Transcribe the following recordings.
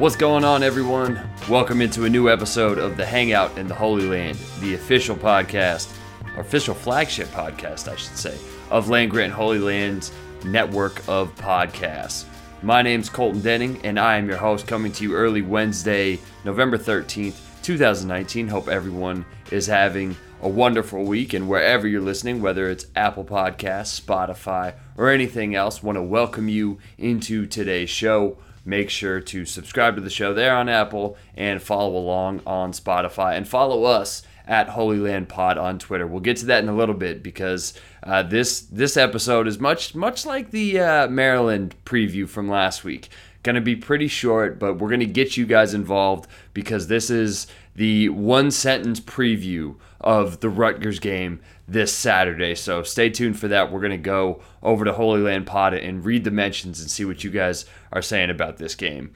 What's going on, everyone? Welcome into a new episode of the Hangout in the Holy Land, the official podcast, official flagship podcast, I should say, of Land Grant Holy Land's network of podcasts. My name's Colton Denning, and I am your host coming to you early Wednesday, November 13th, 2019. Hope everyone is having a wonderful week, and wherever you're listening, whether it's Apple Podcasts, Spotify, or anything else, want to welcome you into today's show make sure to subscribe to the show there on Apple and follow along on Spotify and follow us at Holy Land Pod on Twitter. We'll get to that in a little bit because uh, this this episode is much much like the uh, Maryland preview from last week. Going to be pretty short, but we're going to get you guys involved because this is the one sentence preview of the Rutgers game this Saturday. So stay tuned for that. We're going to go over to Holy Land Pod and read the mentions and see what you guys are saying about this game.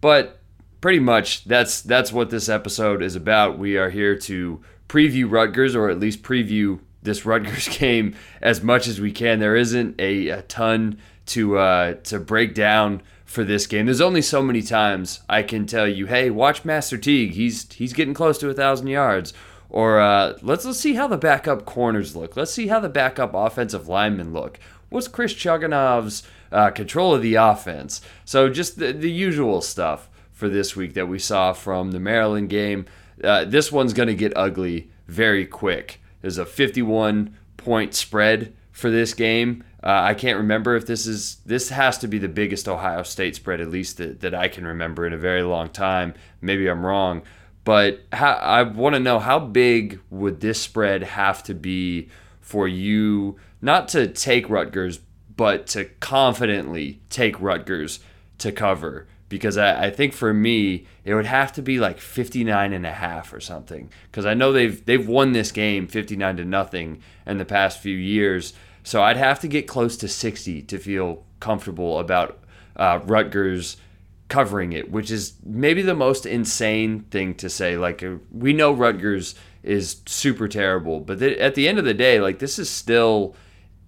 But pretty much that's that's what this episode is about. We are here to preview Rutgers or at least preview this Rutgers game as much as we can. There isn't a, a ton to uh, to break down for this game. There's only so many times I can tell you, hey, watch Master Teague. He's he's getting close to a thousand yards. Or uh, let's let's see how the backup corners look. Let's see how the backup offensive linemen look. What's Chris Chugunov's uh, control of the offense? So just the, the usual stuff for this week that we saw from the Maryland game. Uh, this one's going to get ugly very quick. There's a 51 point spread for this game. Uh, I can't remember if this is this has to be the biggest Ohio State spread at least that, that I can remember in a very long time. Maybe I'm wrong, but how, I want to know how big would this spread have to be for you not to take Rutgers, but to confidently take Rutgers to cover? Because I, I think for me, it would have to be like 59 and a half or something. Because I know they've they've won this game 59 to nothing in the past few years. So I'd have to get close to 60 to feel comfortable about uh, Rutgers covering it, which is maybe the most insane thing to say. Like uh, we know Rutgers is super terrible, but th- at the end of the day, like this is still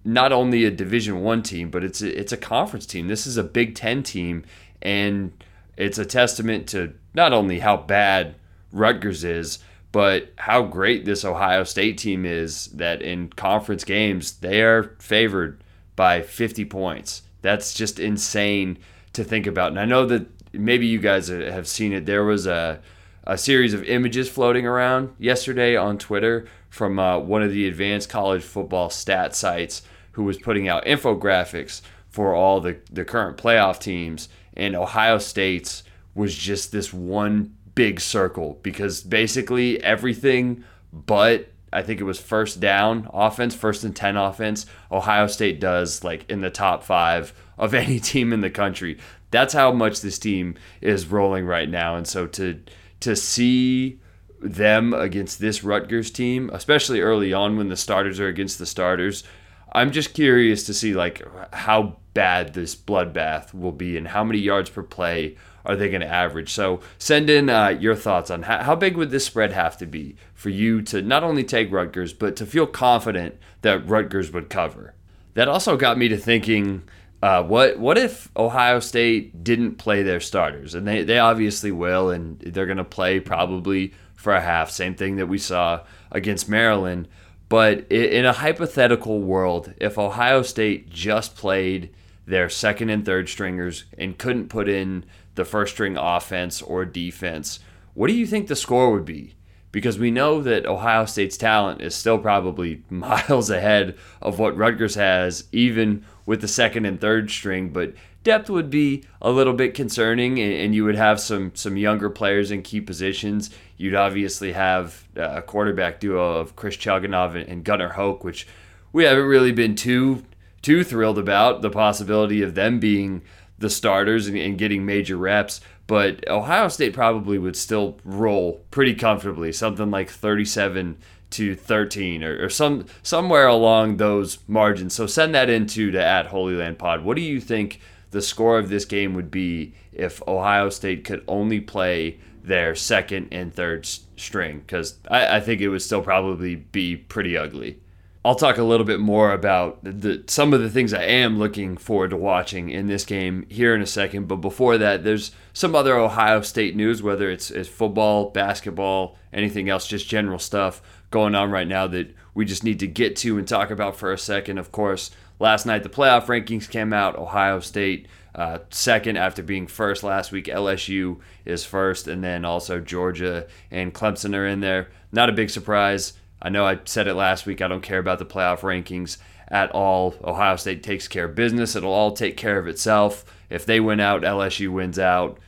not only a Division One team, but it's a, it's a conference team. This is a Big Ten team, and it's a testament to not only how bad Rutgers is, but how great this Ohio State team is. That in conference games they are favored by 50 points. That's just insane to think about. And I know that maybe you guys have seen it. There was a a series of images floating around yesterday on Twitter from uh, one of the advanced college football stat sites who was putting out infographics for all the, the current playoff teams. And Ohio State's was just this one big circle because basically everything but I think it was first down offense, first and 10 offense, Ohio State does like in the top five of any team in the country. That's how much this team is rolling right now. And so to to see them against this Rutgers team, especially early on when the starters are against the starters, I'm just curious to see like how bad this bloodbath will be and how many yards per play are they going to average. So send in uh, your thoughts on how, how big would this spread have to be for you to not only take Rutgers but to feel confident that Rutgers would cover. That also got me to thinking uh, what what if Ohio State didn't play their starters? And they, they obviously will, and they're going to play probably for a half. Same thing that we saw against Maryland. But in a hypothetical world, if Ohio State just played their second and third stringers and couldn't put in the first string offense or defense, what do you think the score would be? Because we know that Ohio State's talent is still probably miles ahead of what Rutgers has, even with the second and third string, but depth would be a little bit concerning, and you would have some some younger players in key positions. You'd obviously have uh, a quarterback duo of Chris Chugunov and Gunnar Hoke, which we haven't really been too too thrilled about the possibility of them being the starters and, and getting major reps. But Ohio State probably would still roll pretty comfortably, something like 37 to 13 or, or, some somewhere along those margins. So send that into to at Holy Land Pod. What do you think the score of this game would be if Ohio State could only play their second and third string? Because I, I think it would still probably be pretty ugly. I'll talk a little bit more about the, some of the things I am looking forward to watching in this game here in a second. But before that, there's some other Ohio State news, whether it's, it's football, basketball, anything else, just general stuff going on right now that we just need to get to and talk about for a second. Of course, last night the playoff rankings came out. Ohio State uh, second after being first last week. LSU is first, and then also Georgia and Clemson are in there. Not a big surprise. I know I said it last week. I don't care about the playoff rankings at all. Ohio State takes care of business. It'll all take care of itself. If they win out, LSU wins out.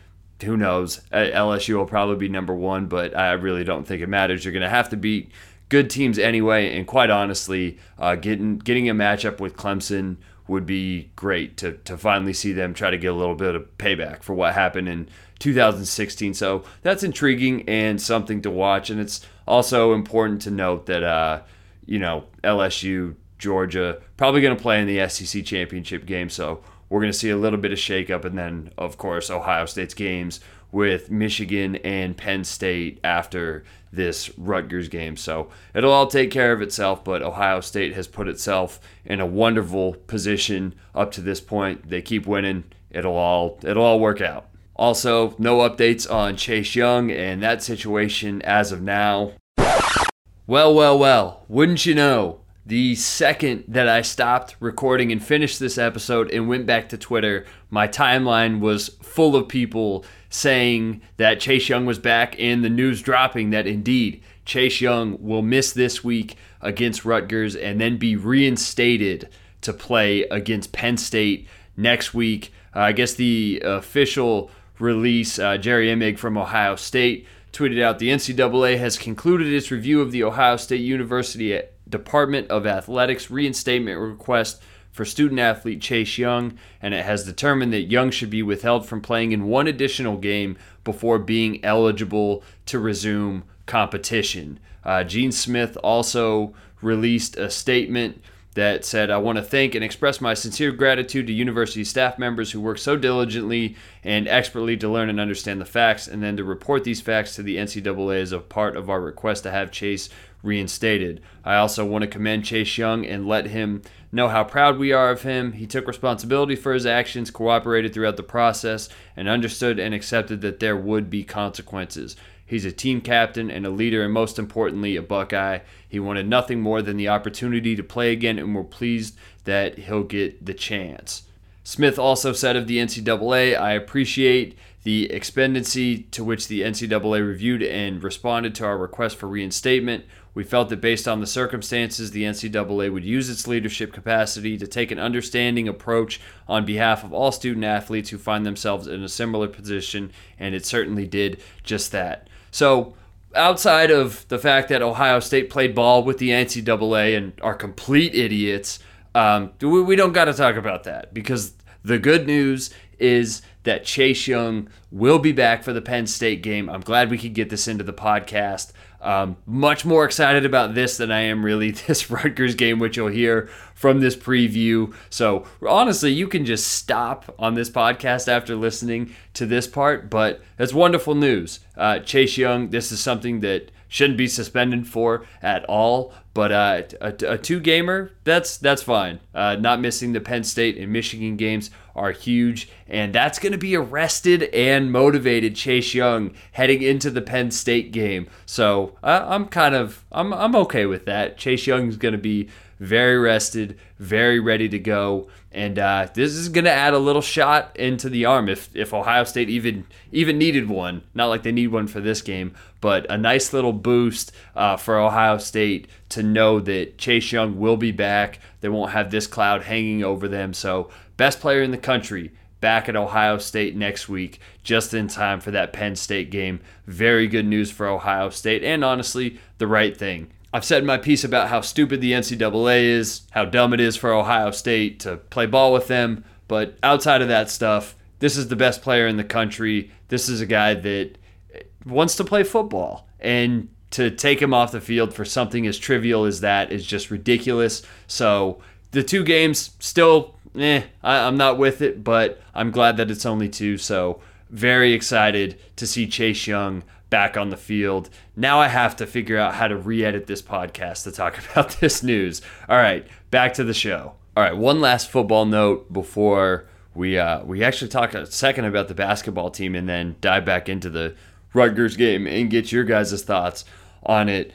Who knows? LSU will probably be number one, but I really don't think it matters. You're going to have to beat good teams anyway. And quite honestly, uh, getting getting a matchup with Clemson would be great to, to finally see them try to get a little bit of payback for what happened in 2016. So that's intriguing and something to watch. And it's also important to note that, uh, you know, LSU, Georgia, probably going to play in the SEC championship game. So we're going to see a little bit of shakeup. And then, of course, Ohio State's games with Michigan and Penn State after this Rutgers game. So it'll all take care of itself, but Ohio State has put itself in a wonderful position up to this point. They keep winning. It'll all it'll all work out. Also, no updates on Chase Young and that situation as of now. Well, well, well, wouldn't you know? The second that I stopped recording and finished this episode and went back to Twitter, my timeline was full of people saying that Chase Young was back and the news dropping that indeed Chase Young will miss this week against Rutgers and then be reinstated to play against Penn State next week. Uh, I guess the official release, uh, Jerry Emig from Ohio State tweeted out the NCAA has concluded its review of the Ohio State University Department of Athletics reinstatement request for student athlete Chase Young, and it has determined that Young should be withheld from playing in one additional game before being eligible to resume competition. Uh, Gene Smith also released a statement that said, I want to thank and express my sincere gratitude to university staff members who work so diligently and expertly to learn and understand the facts, and then to report these facts to the NCAA as a part of our request to have Chase reinstated. I also want to commend Chase Young and let him know how proud we are of him. He took responsibility for his actions, cooperated throughout the process, and understood and accepted that there would be consequences. He's a team captain and a leader, and most importantly, a Buckeye. He wanted nothing more than the opportunity to play again, and we're pleased that he'll get the chance. Smith also said of the NCAA, I appreciate the expediency to which the NCAA reviewed and responded to our request for reinstatement. We felt that based on the circumstances, the NCAA would use its leadership capacity to take an understanding approach on behalf of all student athletes who find themselves in a similar position, and it certainly did just that. So, outside of the fact that Ohio State played ball with the NCAA and are complete idiots, um, we don't got to talk about that because the good news is that Chase Young will be back for the Penn State game. I'm glad we could get this into the podcast. Um, much more excited about this than I am really this Rutgers game, which you'll hear from this preview. So, honestly, you can just stop on this podcast after listening to this part, but it's wonderful news. Uh, Chase Young, this is something that shouldn't be suspended for at all. But uh, a, a, two gamer, that's that's fine. Uh, not missing the Penn State and Michigan games are huge, and that's going to be arrested and motivated Chase Young heading into the Penn State game. So uh, I'm kind of I'm I'm okay with that. Chase Young is going to be very rested, very ready to go. And uh, this is going to add a little shot into the arm if, if Ohio State even even needed one. Not like they need one for this game, but a nice little boost uh, for Ohio State to know that Chase Young will be back. They won't have this cloud hanging over them. So, best player in the country back at Ohio State next week, just in time for that Penn State game. Very good news for Ohio State, and honestly, the right thing. I've said my piece about how stupid the NCAA is, how dumb it is for Ohio State to play ball with them, but outside of that stuff, this is the best player in the country. This is a guy that wants to play football. And to take him off the field for something as trivial as that is just ridiculous. So the two games still, eh, I, am not with it, but I'm glad that it's only two. So very excited to see Chase Young back on the field. Now I have to figure out how to re edit this podcast to talk about this news. All right, back to the show. All right, one last football note before we uh, we actually talk a second about the basketball team and then dive back into the Rutgers game and get your guys' thoughts on it.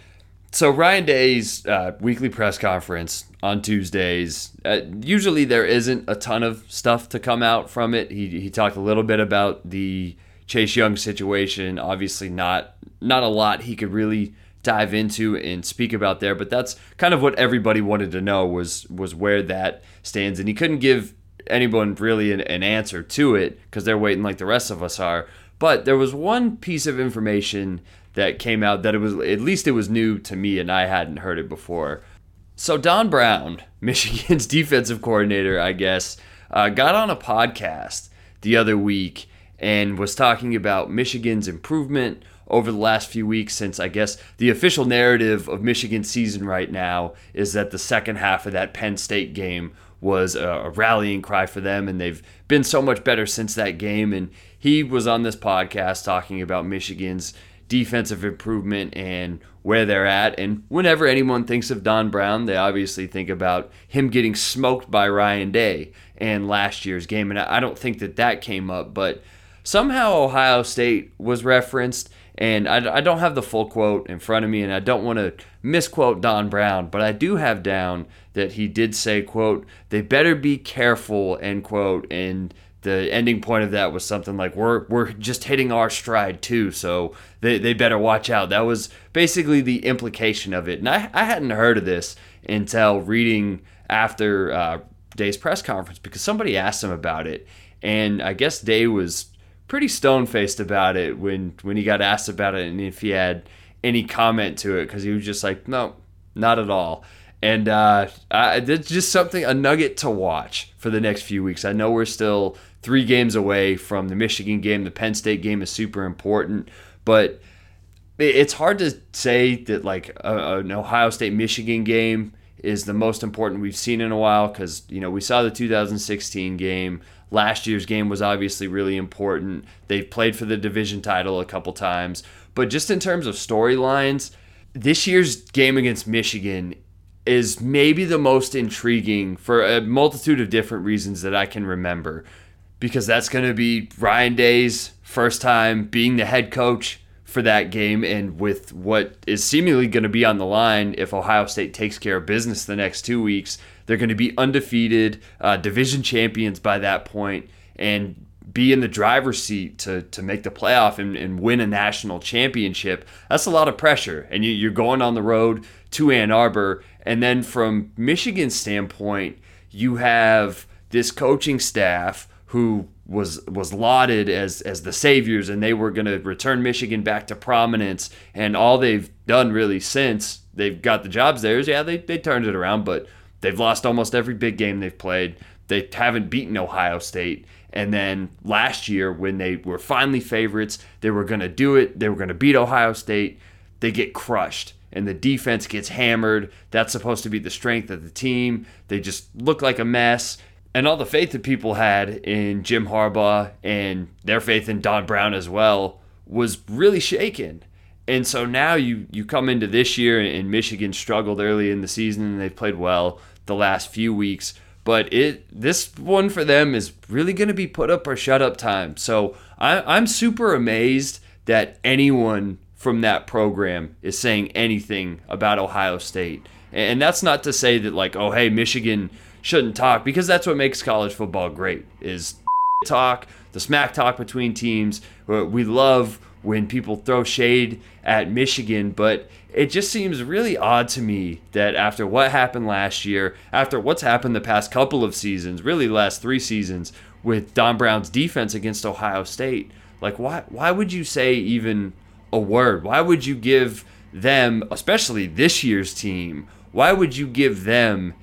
So Ryan Day's uh, weekly press conference on Tuesdays. Uh, usually there isn't a ton of stuff to come out from it. He he talked a little bit about the Chase Young situation. Obviously, not not a lot he could really dive into and speak about there, but that's kind of what everybody wanted to know was was where that stands, and he couldn't give anyone really an, an answer to it because they're waiting like the rest of us are. But there was one piece of information that came out that it was at least it was new to me and I hadn't heard it before. So Don Brown, Michigan's defensive coordinator, I guess, uh, got on a podcast the other week and was talking about Michigan's improvement over the last few weeks since I guess the official narrative of Michigan's season right now is that the second half of that Penn State game was a, rallying cry for them and they've been so much better since that game and he was on this podcast talking about Michigan's defensive improvement and where they're at. And whenever anyone thinks of Don Brown, they obviously think about him getting smoked by Ryan Day and last year's game. And I don't think that that came up, but somehow Ohio State was referenced. And I, I don't have the full quote in front of me, and I don't want to misquote Don Brown, but I do have down that he did say, quote, they better be careful, end quote, and the ending point of that was something like we're we're just hitting our stride too, so they, they better watch out. That was basically the implication of it. And I, I hadn't heard of this until reading after uh, Day's press conference because somebody asked him about it. And I guess Day was pretty stone faced about it when, when he got asked about it and if he had any comment to it because he was just like, no, not at all. And uh, I, it's just something, a nugget to watch for the next few weeks. I know we're still three games away from the Michigan game. The Penn State game is super important, but it's hard to say that like a, an Ohio State Michigan game is the most important we've seen in a while because you know we saw the 2016 game. Last year's game was obviously really important. They've played for the division title a couple times, but just in terms of storylines, this year's game against Michigan is maybe the most intriguing for a multitude of different reasons that I can remember because that's going to be Ryan Day's first time being the head coach for that game. And with what is seemingly going to be on the line, if Ohio State takes care of business the next two weeks, they're going to be undefeated, uh, division champions by that point, and be in the driver's seat to, to make the playoff and, and win a national championship. That's a lot of pressure. And you, you're going on the road to Ann Arbor. And then from Michigan's standpoint, you have this coaching staff who was was lauded as as the saviors and they were going to return Michigan back to prominence and all they've done really since they've got the jobs there is yeah they, they turned it around but they've lost almost every big game they've played. They haven't beaten Ohio State. And then last year when they were finally favorites they were going to do it. They were going to beat Ohio State. They get crushed and the defense gets hammered. That's supposed to be the strength of the team. They just look like a mess. And all the faith that people had in Jim Harbaugh and their faith in Don Brown as well was really shaken. And so now you you come into this year and Michigan struggled early in the season and they've played well the last few weeks. But it this one for them is really going to be put up or shut up time. So I, I'm super amazed that anyone from that program is saying anything about Ohio State. And that's not to say that like, oh hey, Michigan shouldn't talk because that's what makes college football great is talk, the smack talk between teams. We love when people throw shade at Michigan, but it just seems really odd to me that after what happened last year, after what's happened the past couple of seasons, really last three seasons with Don Brown's defense against Ohio State, like why why would you say even a word? Why would you give them, especially this year's team, why would you give them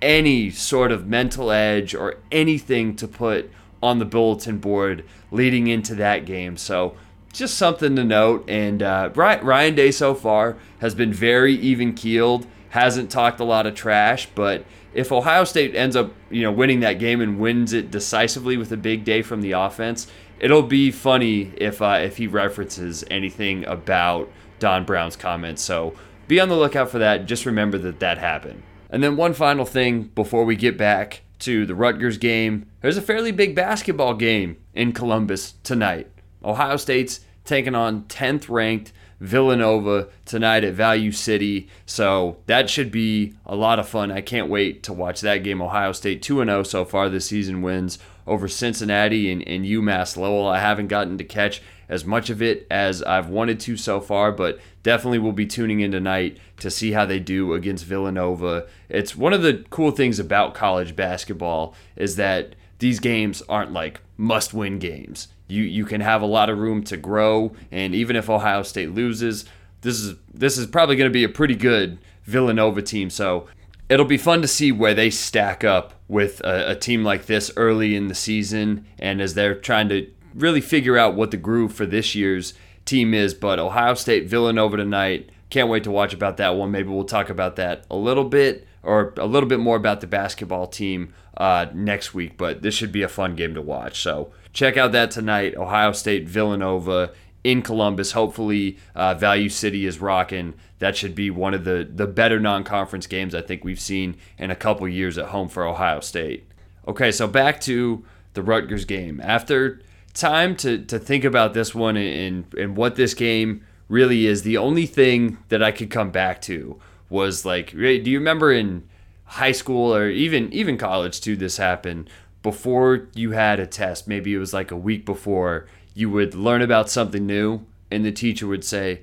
any sort of mental edge or anything to put on the bulletin board leading into that game. So just something to note. And uh, Ryan Day so far has been very even keeled, hasn't talked a lot of trash, but if Ohio State ends up, you know, winning that game and wins it decisively with a big day from the offense, it'll be funny if uh, if he references anything about Don Brown's comments. So be on the lookout for that. Just remember that that happened. And then one final thing before we get back to the Rutgers game. There's a fairly big basketball game in Columbus tonight. Ohio State's taking on 10th ranked Villanova tonight at Value City. So that should be a lot of fun. I can't wait to watch that game. Ohio State 2 0 so far this season wins over Cincinnati and, and UMass Lowell. I haven't gotten to catch as much of it as I've wanted to so far, but definitely will be tuning in tonight to see how they do against Villanova. It's one of the cool things about college basketball is that these games aren't like must win games. You you can have a lot of room to grow and even if Ohio State loses, this is this is probably going to be a pretty good Villanova team. So it'll be fun to see where they stack up with a, a, team like this early in the season and as they're trying to really figure out what the groove for this year's team is. But Ohio State Villanova tonight. Can't wait to watch about that one. Maybe we'll talk about that a little bit or a little bit more about the basketball team uh, next week. But this should be a fun game to watch. So check out that tonight. Ohio State Villanova in Columbus. Hopefully, uh, Value City is rocking. That should be one of the the better non-conference games I think we've seen in a couple years at home for Ohio State. Okay, so back to the Rutgers game. After time to to think about this one and and what this game really is, the only thing that I could come back to was like, do you remember in high school or even even college too? This happened before you had a test. Maybe it was like a week before you would learn about something new, and the teacher would say,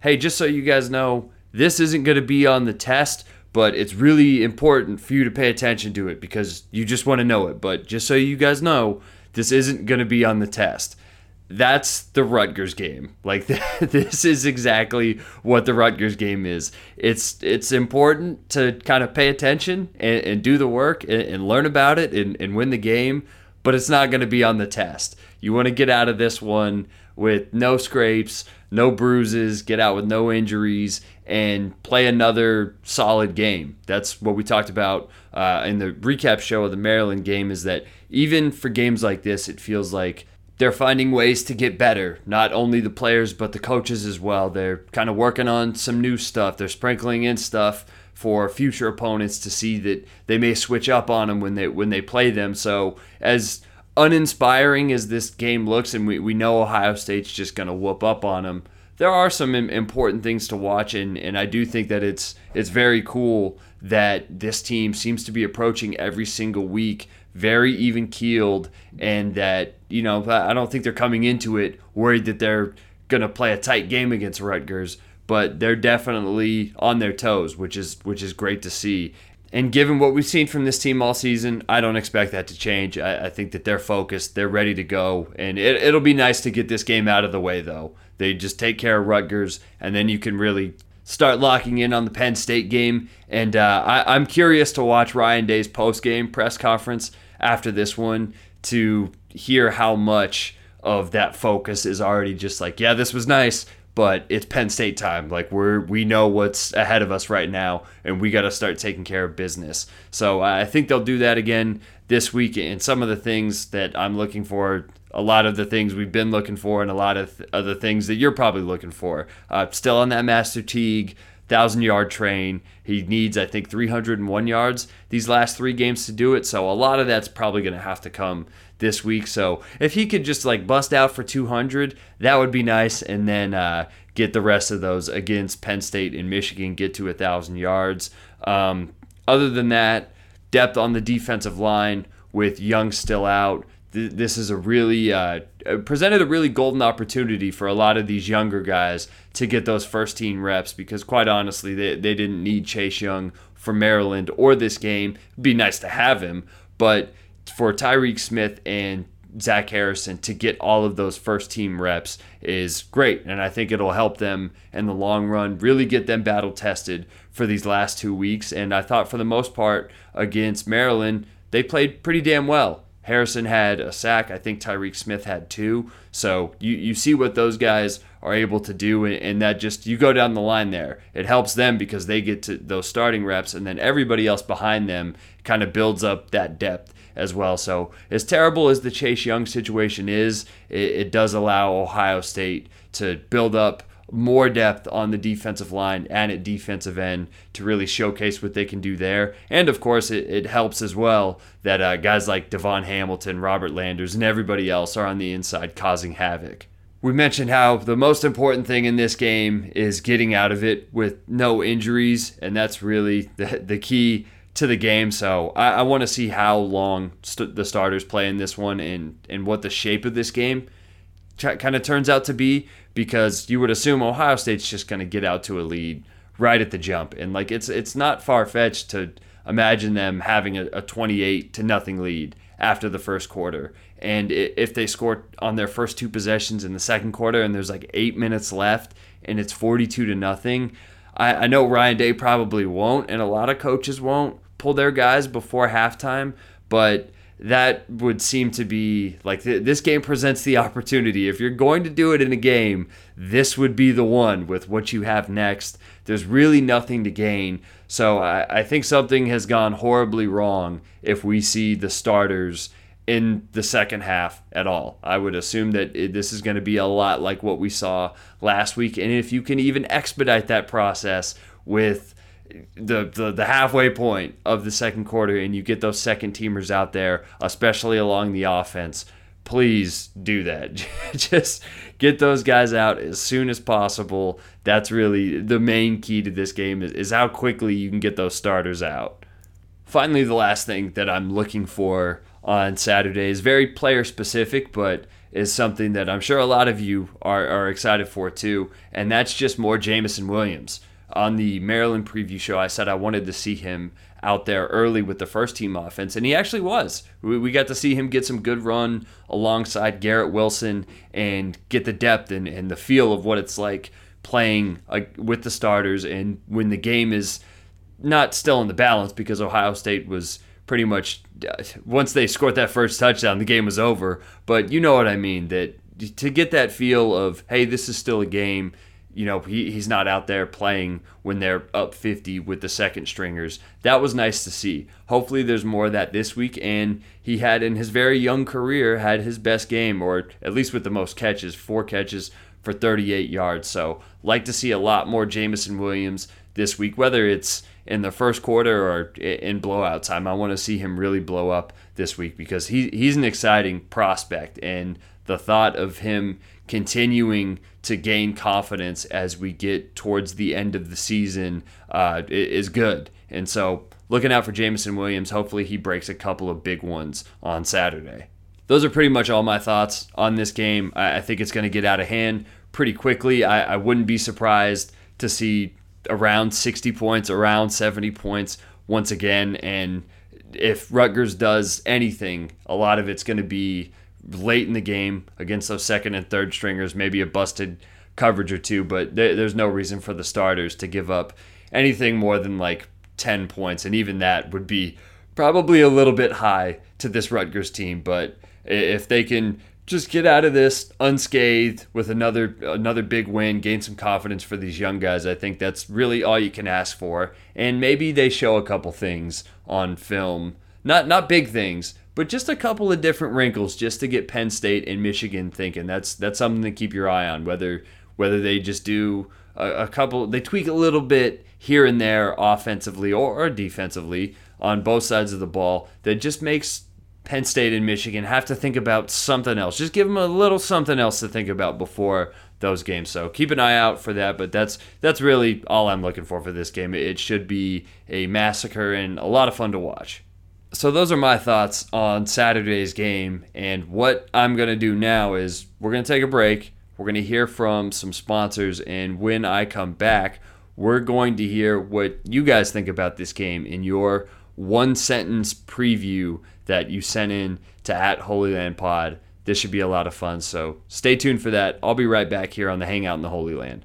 "Hey, just so you guys know, this isn't going to be on the test." But it's really important for you to pay attention to it because you just want to know it. But just so you guys know, this isn't going to be on the test that's the Rutgers game. Like this is exactly what the Rutgers game is. It's it's important to kind of pay attention and, and do the work and, and, learn about it and, and win the game, but it's not going to be on the test. You want to get out of this one with no scrapes, no bruises, get out with no injuries, and play another solid game. That's what we talked about uh, in the recap show of the Maryland game. Is that even for games like this, it feels like they're finding ways to get better. Not only the players, but the coaches as well. They're kind of working on some new stuff. They're sprinkling in stuff for future opponents to see that they may switch up on them when they when they play them. So as uninspiring as this game looks, and we, we know Ohio State's just going to whoop up on them, there are some important things to watch, and, and I do think that it's it's very cool that this team seems to be approaching every single week very even keeled, and that you know I don't think they're coming into it worried that they're gonna play a tight game against Rutgers, but they're definitely on their toes, which is which is great to see. And given what we've seen from this team all season, I don't expect that to change. I, I think that they're focused, they're ready to go, and it, it'll be nice to get this game out of the way though. They just take care of Rutgers, and then you can really start locking in on the Penn State game. And uh, I, am curious to watch Ryan Day's post game press conference after this one to hear how much of that focus is already just like, yeah, this was nice, but it's Penn State time. Like we're we know what's ahead of us right now, and we got to start taking care of business. So I think they'll do that again this week. And some of the things that I'm looking for, a lot of the things we've been looking for, and a lot of th- other things that you're probably looking for. Uh, still on that Master Teague thousand yard train. He needs, I think, 301 yards these last three games to do it. So a lot of that's probably going to have to come this week. So if he could just like bust out for 200, that would be nice. And then uh, get the rest of those against Penn State and Michigan, get to a thousand yards. Um, other than that, depth on the defensive line with Young still out this is a really uh, presented a really golden opportunity for a lot of these younger guys to get those first team reps because quite honestly they, they didn't need Chase Young for Maryland or this game. It'd be nice to have him, but for Tyreke Smith and Zach Harrison to get all of those first team reps is great. And I think it'll help them in the long run, really get them battle tested for these last two weeks. And I thought for the most part against Maryland, they played pretty damn well. Harrison had a sack. I think Tyreke Smith had two. So you, you see what those guys are able to do, and that just you go down the line there. It helps them because they get to those starting reps, and then everybody else behind them kind of builds up that depth as well. So, as terrible as the Chase Young situation is, it, it does allow Ohio State to build up more depth on the defensive line and at defensive end to really showcase what they can do there. And of course, it, it helps as well that uh, guys like DaVon Hamilton, Robert Landers, and everybody else are on the inside causing havoc. We mentioned how the most important thing in this game is getting out of it with no injuries, and that's really the, the key to the game. So I, I want to see how long st- the starters play in this one and, and what the shape of this game kind of turns out to be because you would assume Ohio State's just going to get out to a lead right at the jump, and like it's it's not far fetched to imagine them having a, a 28 to nothing lead after the first quarter. And if they score on their first two possessions in the second quarter, and there's like eight minutes left, and it's 42 to nothing, I, I know Ryan Day probably won't, and a lot of coaches won't pull their guys before halftime, but that would seem to be like th- this game presents the opportunity. If you're going to do it in a game, this would be the one with what you have next. There's really nothing to gain. So I, I think something has gone horribly wrong if we see the starters in the second half at all. I would assume that it, this is going to be a lot like what we saw last week. And if you can even expedite that process with the, the the halfway point of the second quarter and you get those second teamers out there, especially along the offense, please do that. Just get those guys out as soon as possible. That's really the main key to this game is, is how quickly you can get those starters out. Finally, the last thing that I'm looking for on Saturday is very player specific, but is something that I'm sure a lot of you are, are excited for too, and that's just more Jameson Williams on the Maryland preview show, I said I wanted to see him out there early with the first team offense, and he actually was. We, we got to see him get some good run alongside Garrett Wilson and get the depth and, and the feel of what it's like playing with the starters and when the game is not still in the balance because Ohio State was pretty much uh, once they scored that first touchdown, the game was over. But you know what I mean that to get that feel of hey, this is still a game you know, he, he's not out there playing when they're up 50 with the second stringers. That was nice to see. Hopefully, there's more of that this week. And he had, in his very young career, had his best game, or at least with the most catches, four catches for 38 yards. So, like to see a lot more Jameson Williams this week, whether it's in the first quarter or in blowout time. I want to see him really blow up this week because he, he's an exciting prospect. And the thought of him continuing to gain confidence as we get towards the end of the season uh, is good. And so, looking out for Jameson Williams, hopefully he breaks a couple of big ones on Saturday. Those are pretty much all my thoughts on this game. I, think it's going to get out of hand pretty quickly. I, I wouldn't be surprised to see around 60 points, around 70 points once again. And if Rutgers does anything, a lot of it's going to be late in the game against those second and third stringers, maybe a busted coverage or two, but there's no reason for the starters to give up anything more than like 10 points. And even that would be probably a little bit high to this Rutgers team. But if they can just get out of this unscathed with another another big win, gain some confidence for these young guys. I think that's really all you can ask for. And maybe they show a couple things on film. Not not big things, but just a couple of different wrinkles just to get Penn State and Michigan thinking. That's that's something to keep your eye on. Whether whether they just do a, a couple, they tweak a little bit here and there offensively or, or defensively on both sides of the ball that just makes Penn State and Michigan have to think about something else. Just give them a little something else to think about before those games. So keep an eye out for that. But that's that's really all I'm looking for for this game. It should be a massacre and a lot of fun to watch so those are my thoughts on Saturday's game. And what I'm to do now is we're to take a break. We're to hear from some sponsors. And when I come back, we're going to hear what you guys think about this game in your one sentence preview that you sent in to at Holy Land Pod. This should be a lot of fun. So stay tuned for that. I'll be right back here on the Hangout in the Holy Land.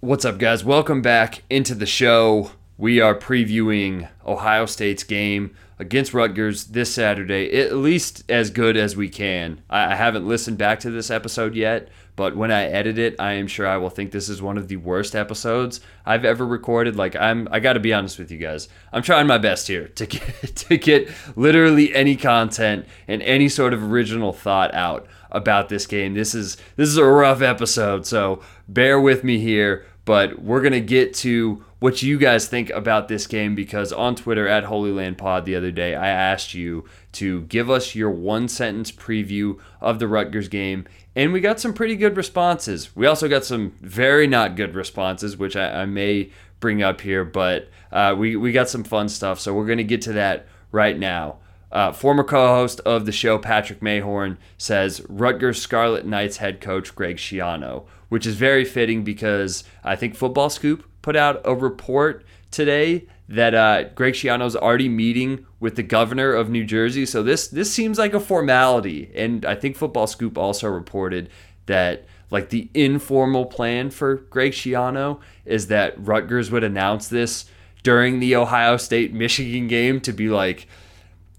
What's up, guys? Welcome back into the show we are previewing Ohio State's game against Rutgers this Saturday, at least as good as we can. I haven't listened back to this episode yet, but when I edit it, I am sure I will think this is one of the worst episodes I've ever recorded. Like I'm I got to be honest with you guys. I'm trying my best here to get to get literally any content and any sort of original thought out about this game. This is this is a rough episode, so bear with me here, but we're to get to what you guys think about this game because on Twitter at Holy Land Pod the other day, I asked you to give us your one sentence preview of the Rutgers game, and we got some pretty good responses. We also got some very not good responses, which I, I may bring up here, but uh, we, we got some fun stuff, so we're going to get to that right now. Uh, former co-host of the show, Patrick Mayhorn, says Rutgers Scarlet Knights head coach Greg Schiano, which is very fitting because I think Football Scoop put out a report today that uh, Greg Schiano's already meeting with the governor of New Jersey. So this this seems like a formality, and I think Football Scoop also reported that like the informal plan for Greg Schiano is that Rutgers would announce this during the Ohio State Michigan game to be like,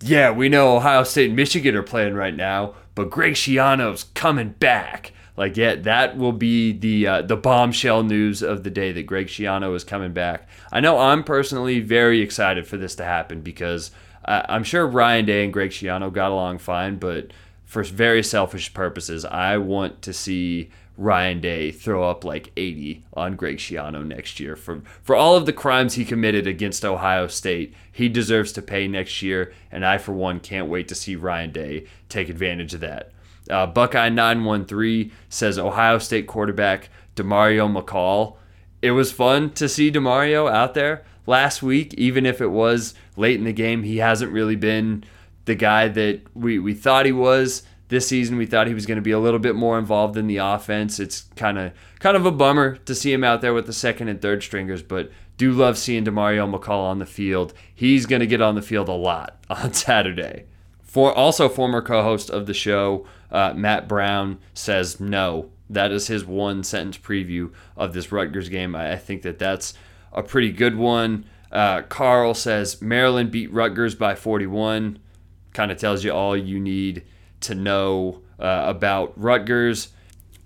yeah, we know Ohio State and Michigan are playing right now, but Greg Schiano's coming back. Like, yeah, that will be the uh, the bombshell news of the day that Greg Schiano is coming back. I know I'm personally very excited for this to happen because uh, I'm sure Ryan Day and Greg Schiano got along fine, but for very selfish purposes, I want to see Ryan Day throw up like 80 on Greg Schiano next year for for all of the crimes he committed against Ohio State. He deserves to pay next year, and I for one can't wait to see Ryan Day take advantage of that. Uh, Buckeye 913 says Ohio State quarterback Demario McCall. It was fun to see Demario out there last week, even if it was late in the game. He hasn't really been the guy that we, we thought he was this season. We thought he was going to be a little bit more involved in the offense. It's kind of kind of a bummer to see him out there with the second and third stringers, but do love seeing Demario McCall on the field. He's going to get on the field a lot on Saturday. For also former co-host of the show, uh, Matt Brown says no. That is his one sentence preview of this Rutgers game. I, I think that that's a pretty good one. Uh, Carl says Maryland beat Rutgers by 41. Kind of tells you all you need to know uh, about Rutgers.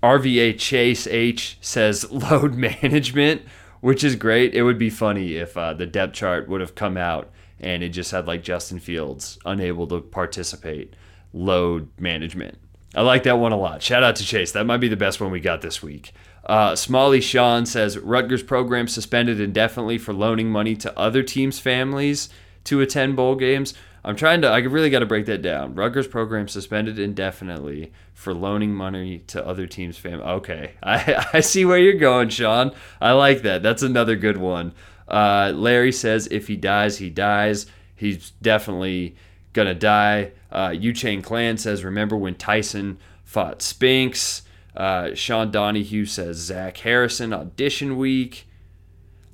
RVA Chase H says load management, which is great. It would be funny if uh, the depth chart would have come out and it just had like Justin Fields unable to participate. Load management. I like that one a lot. Shout out to Chase. That might be the best one we got this week. Uh, Smalley Sean says Rutgers program suspended indefinitely for loaning money to other teams' families to attend bowl games. I'm trying to, I really got to break that down. Rutgers program suspended indefinitely for loaning money to other teams' family. Okay, I, I see where you're going, Sean. I like that. That's another good one. Uh, Larry says if he dies, he dies. He's definitely gonna die. Uh, Chain Clan says remember when Tyson fought Spinks. Uh, Sean Donahue says Zach Harrison audition week.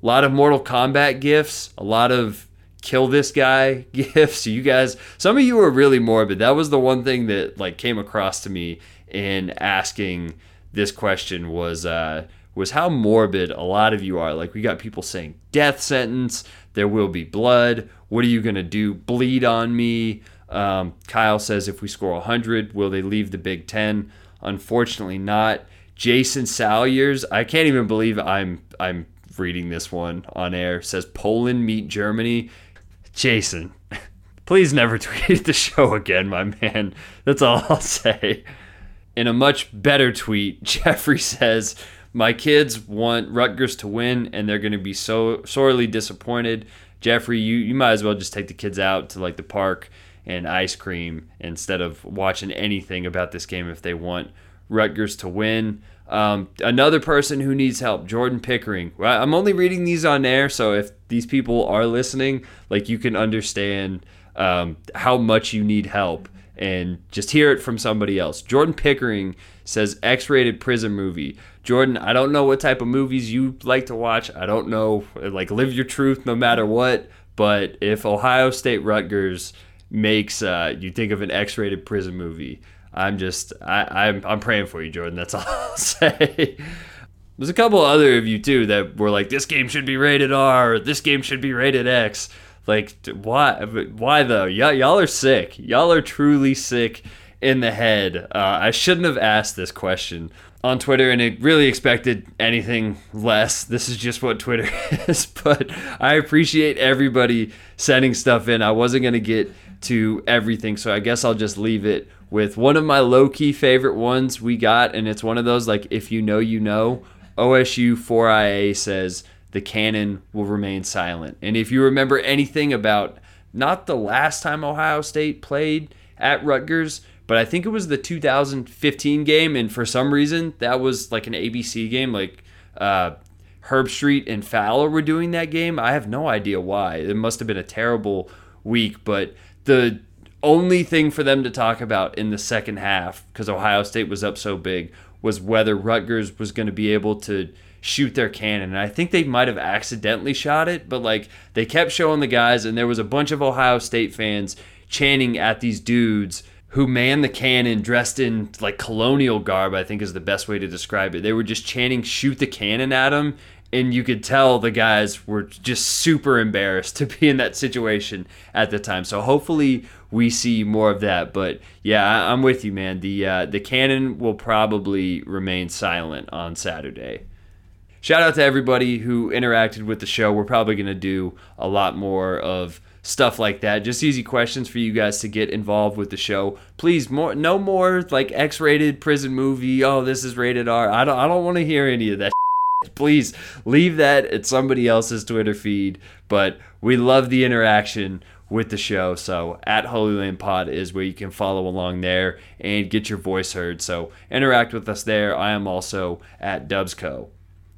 A lot of Mortal Kombat gifts. A lot of kill this guy gifts. You guys, some of you are really morbid. That was the one thing that like came across to me in asking this question was uh, was how morbid a lot of you are. Like we got people saying death sentence, there will be blood. What are you gonna do? Bleed on me? Um, Kyle says if we score 100, will they leave the Big Ten? Unfortunately, not. Jason Salyers, I can't even believe I'm I'm reading this one on air. Says Poland meet Germany. Jason, please never tweet the show again, my man. That's all I'll say. In a much better tweet, Jeffrey says my kids want Rutgers to win, and they're going to be so sorely disappointed. Jeffrey, you, you might as well just take the kids out to like the park and ice cream instead of watching anything about this game if they want Rutgers to win. Um, another person who needs help, Jordan Pickering. I'm only reading these on air, so if these people are listening, like you can understand um, how much you need help and just hear it from somebody else. Jordan Pickering says X rated prison movie. Jordan, I don't know what type of movies you like to watch. I don't know, like, live your truth no matter what. But if Ohio State Rutgers makes uh, you think of an X rated prison movie, I'm just, I, I'm, I'm praying for you, Jordan. That's all I'll say. There's a couple other of you, too, that were like, this game should be rated R, this game should be rated X. Like, why? Why though? Y- y'all are sick. Y'all are truly sick in the head. Uh, I shouldn't have asked this question on Twitter, and it really expected anything less. This is just what Twitter is, but I appreciate everybody sending stuff in. I wasn't to get to everything, so I guess I'll just leave it with one of my low key favorite ones we got, and it's one of those like, if you know, you know. OSU 4IA says the cannon will remain silent. And if you remember anything about not the last time Ohio State played at Rutgers, but I think it was the 2015 game, and for some reason that was like an ABC game. Like uh, Herbstreit and Fowler were doing that game. I have no idea why. It must have been a terrible week, but the only thing for them to talk about in the second half, because Ohio State was up so big, was whether Rutgers was going to be able to shoot their cannon. And I think they might have accidentally shot it, but like they kept showing the guys, and there was a bunch of Ohio State fans chanting at these dudes who manned the cannon dressed in like colonial garb, I think is the best way to describe it. They were just chanting, shoot the cannon at them. And you could tell the guys were just super embarrassed to be in that situation at the time. So hopefully we see more of that. But yeah, I'm with you, man. The uh, the cannon will probably remain silent on Saturday. Shout out to everybody who interacted with the show. We're probably going to do a lot more of stuff like that. Just easy questions for you guys to get involved with the show. Please, more no more like X-rated prison movie. Oh, this is rated R. I don't I don't want to hear any of that. Please leave that at somebody else's Twitter feed. But we love the interaction with the show. So at Holy Land Pod is where you can follow along there and get your voice heard. So interact with us there. I am also at Dubsco.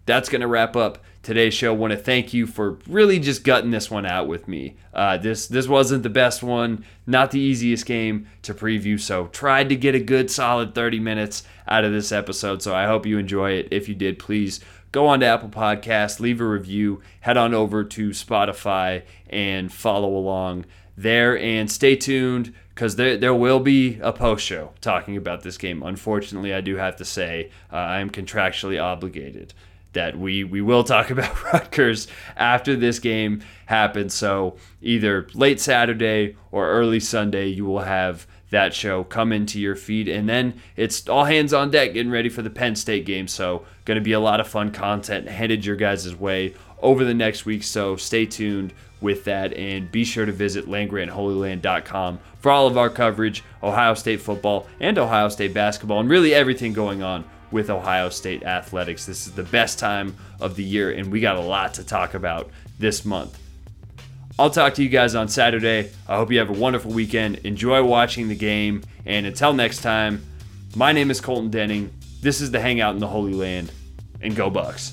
That's going to wrap up today's show. Want to thank you for really just gutting this one out with me. Uh, this this wasn't the best one, not the easiest game to preview. So tried to get a good solid 30 minutes out of this episode. So I hope you enjoy it. If you did, please go on to Apple Podcasts, leave a review, head on over to Spotify and follow along there. And stay tuned because there, there will be a post show talking about this game. Unfortunately, I do have to say uh, I am contractually obligated that we, we will talk about Rutgers after this game happens. So either late Saturday or early Sunday, you will have that show come into your feed. And then it's all hands on deck getting ready for the Penn State game. So, going to be a lot of fun content headed your guys' way over the next week. So, stay tuned with that and be sure to visit landgrantholyland.com for all of our coverage, Ohio State football and Ohio State basketball, and really everything going on with Ohio State athletics. This is the best time of the year, and we got a lot to talk about this month. I'll talk to you guys on Saturday. I hope you have a wonderful weekend. Enjoy watching the game. And until next time, my name is Colton Denning. This is the Hangout in the Holy Land. And go Bucks.